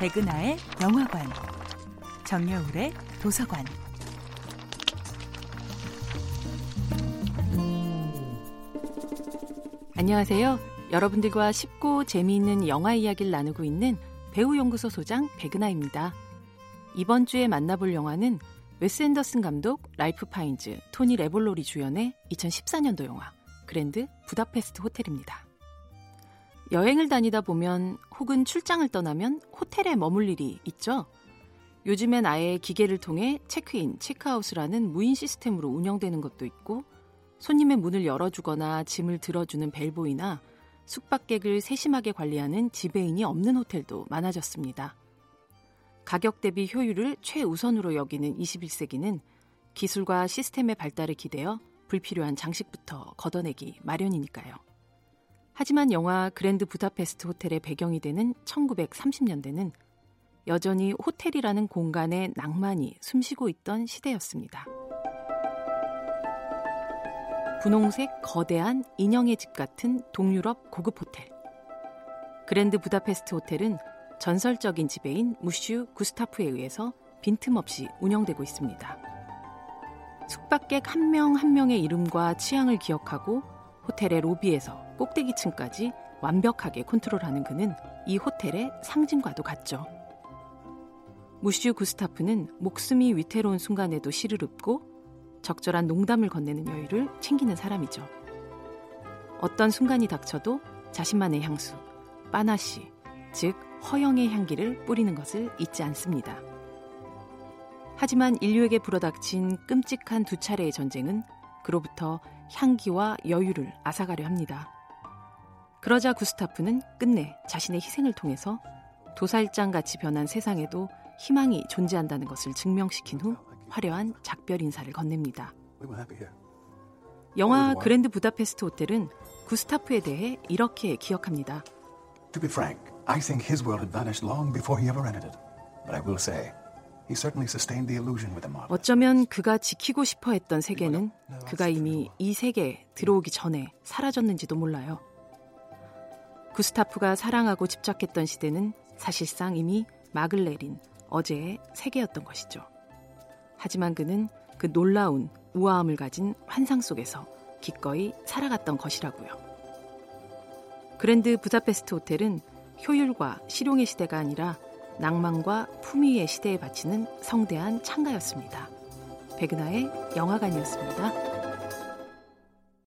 백은하의 영화관, 정여울의 도서관. 안녕하세요. 여러분들과 쉽고 재미있는 영화 이야기를 나누고 있는 배우연구소 소장 백은하입니다. 이번 주에 만나볼 영화는 웨스 앤더슨 감독, 레이프 파인즈, 토니 레볼로리 주연의 2014년도 영화 그랜드 부다페스트 호텔입니다. 여행을 다니다 보면 혹은 출장을 떠나면 호텔에 머물 일이 있죠. 요즘엔 아예 기계를 통해 체크인, 체크아웃을 하는 무인 시스템으로 운영되는 것도 있고 손님의 문을 열어주거나 짐을 들어주는 벨보이나 숙박객을 세심하게 관리하는 지배인이 없는 호텔도 많아졌습니다. 가격 대비 효율을 최우선으로 여기는 21세기는 기술과 시스템의 발달을 기대어 불필요한 장식부터 걷어내기 마련이니까요. 하지만 영화 그랜드 부다페스트 호텔의 배경이 되는 1930년대는 여전히 호텔이라는 공간의 낭만이 숨쉬고 있던 시대였습니다. 분홍색 거대한 인형의 집 같은 동유럽 고급 호텔. 그랜드 부다페스트 호텔은 전설적인 지배인 무슈 구스타프에 의해서 빈틈없이 운영되고 있습니다. 숙박객 한 명한 한 명의 이름과 취향을 기억하고 호텔의 로비에서 꼭대기층까지 완벽하게 컨트롤하는 그는 이 호텔의 상징과도 같죠. 무슈 구스타프는 목숨이 위태로운 순간에도 시를 읊고 적절한 농담을 건네는 여유를 챙기는 사람이죠. 어떤 순간이 닥쳐도 자신만의 향수, 빠나시, 즉 허영의 향기를 뿌리는 것을 잊지 않습니다. 하지만 인류에게 불어닥친 끔찍한 두 차례의 전쟁은 그로부터 향기와 여유를 앗아가려 합니다. 그러자 구스타프는 끝내 자신의 희생을 통해서 도살장 같이 변한 세상에도 희망이 존재한다는 것을 증명시킨 후 화려한 작별 인사를 건넵니다. 영화 그랜드 부다페스트 호텔은 구스타프에 대해 이렇게 기억합니다. To be frank, I think his world had vanished long before he ever entered it. But I will say, 어쩌면 그가 지키고 싶어 했던 세계는 그가 이미 이 세계에 들어오기 전에 사라졌는지도 몰라요. 구스타프가 사랑하고 집착했던 시대는 사실상 이미 막을 내린 어제의 세계였던 것이죠. 하지만 그는 그 놀라운 우아함을 가진 환상 속에서 기꺼이 살아갔던 것이라고요. 그랜드 부다페스트 호텔은 효율과 실용의 시대가 아니라 낭만과 품위의 시대에 바치는 성대한 창가였습니다. 백은하의 영화관이었습니다.